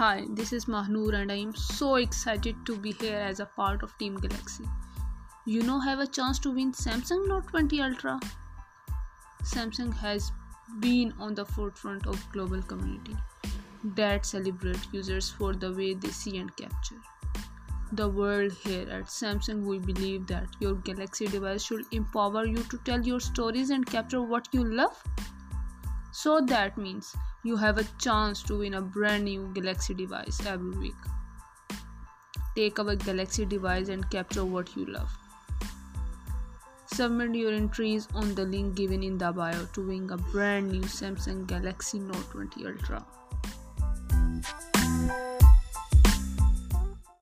Hi, this is Mahnoor and I am so excited to be here as a part of Team Galaxy. You now have a chance to win Samsung Note 20 Ultra. Samsung has been on the forefront of global community that celebrate users for the way they see and capture the world. Here at Samsung, we believe that your Galaxy device should empower you to tell your stories and capture what you love. So that means you have a chance to win a brand new Galaxy device every week. Take our Galaxy device and capture what you love. Submit your entries on the link given in the bio to win a brand new Samsung Galaxy Note 20 Ultra.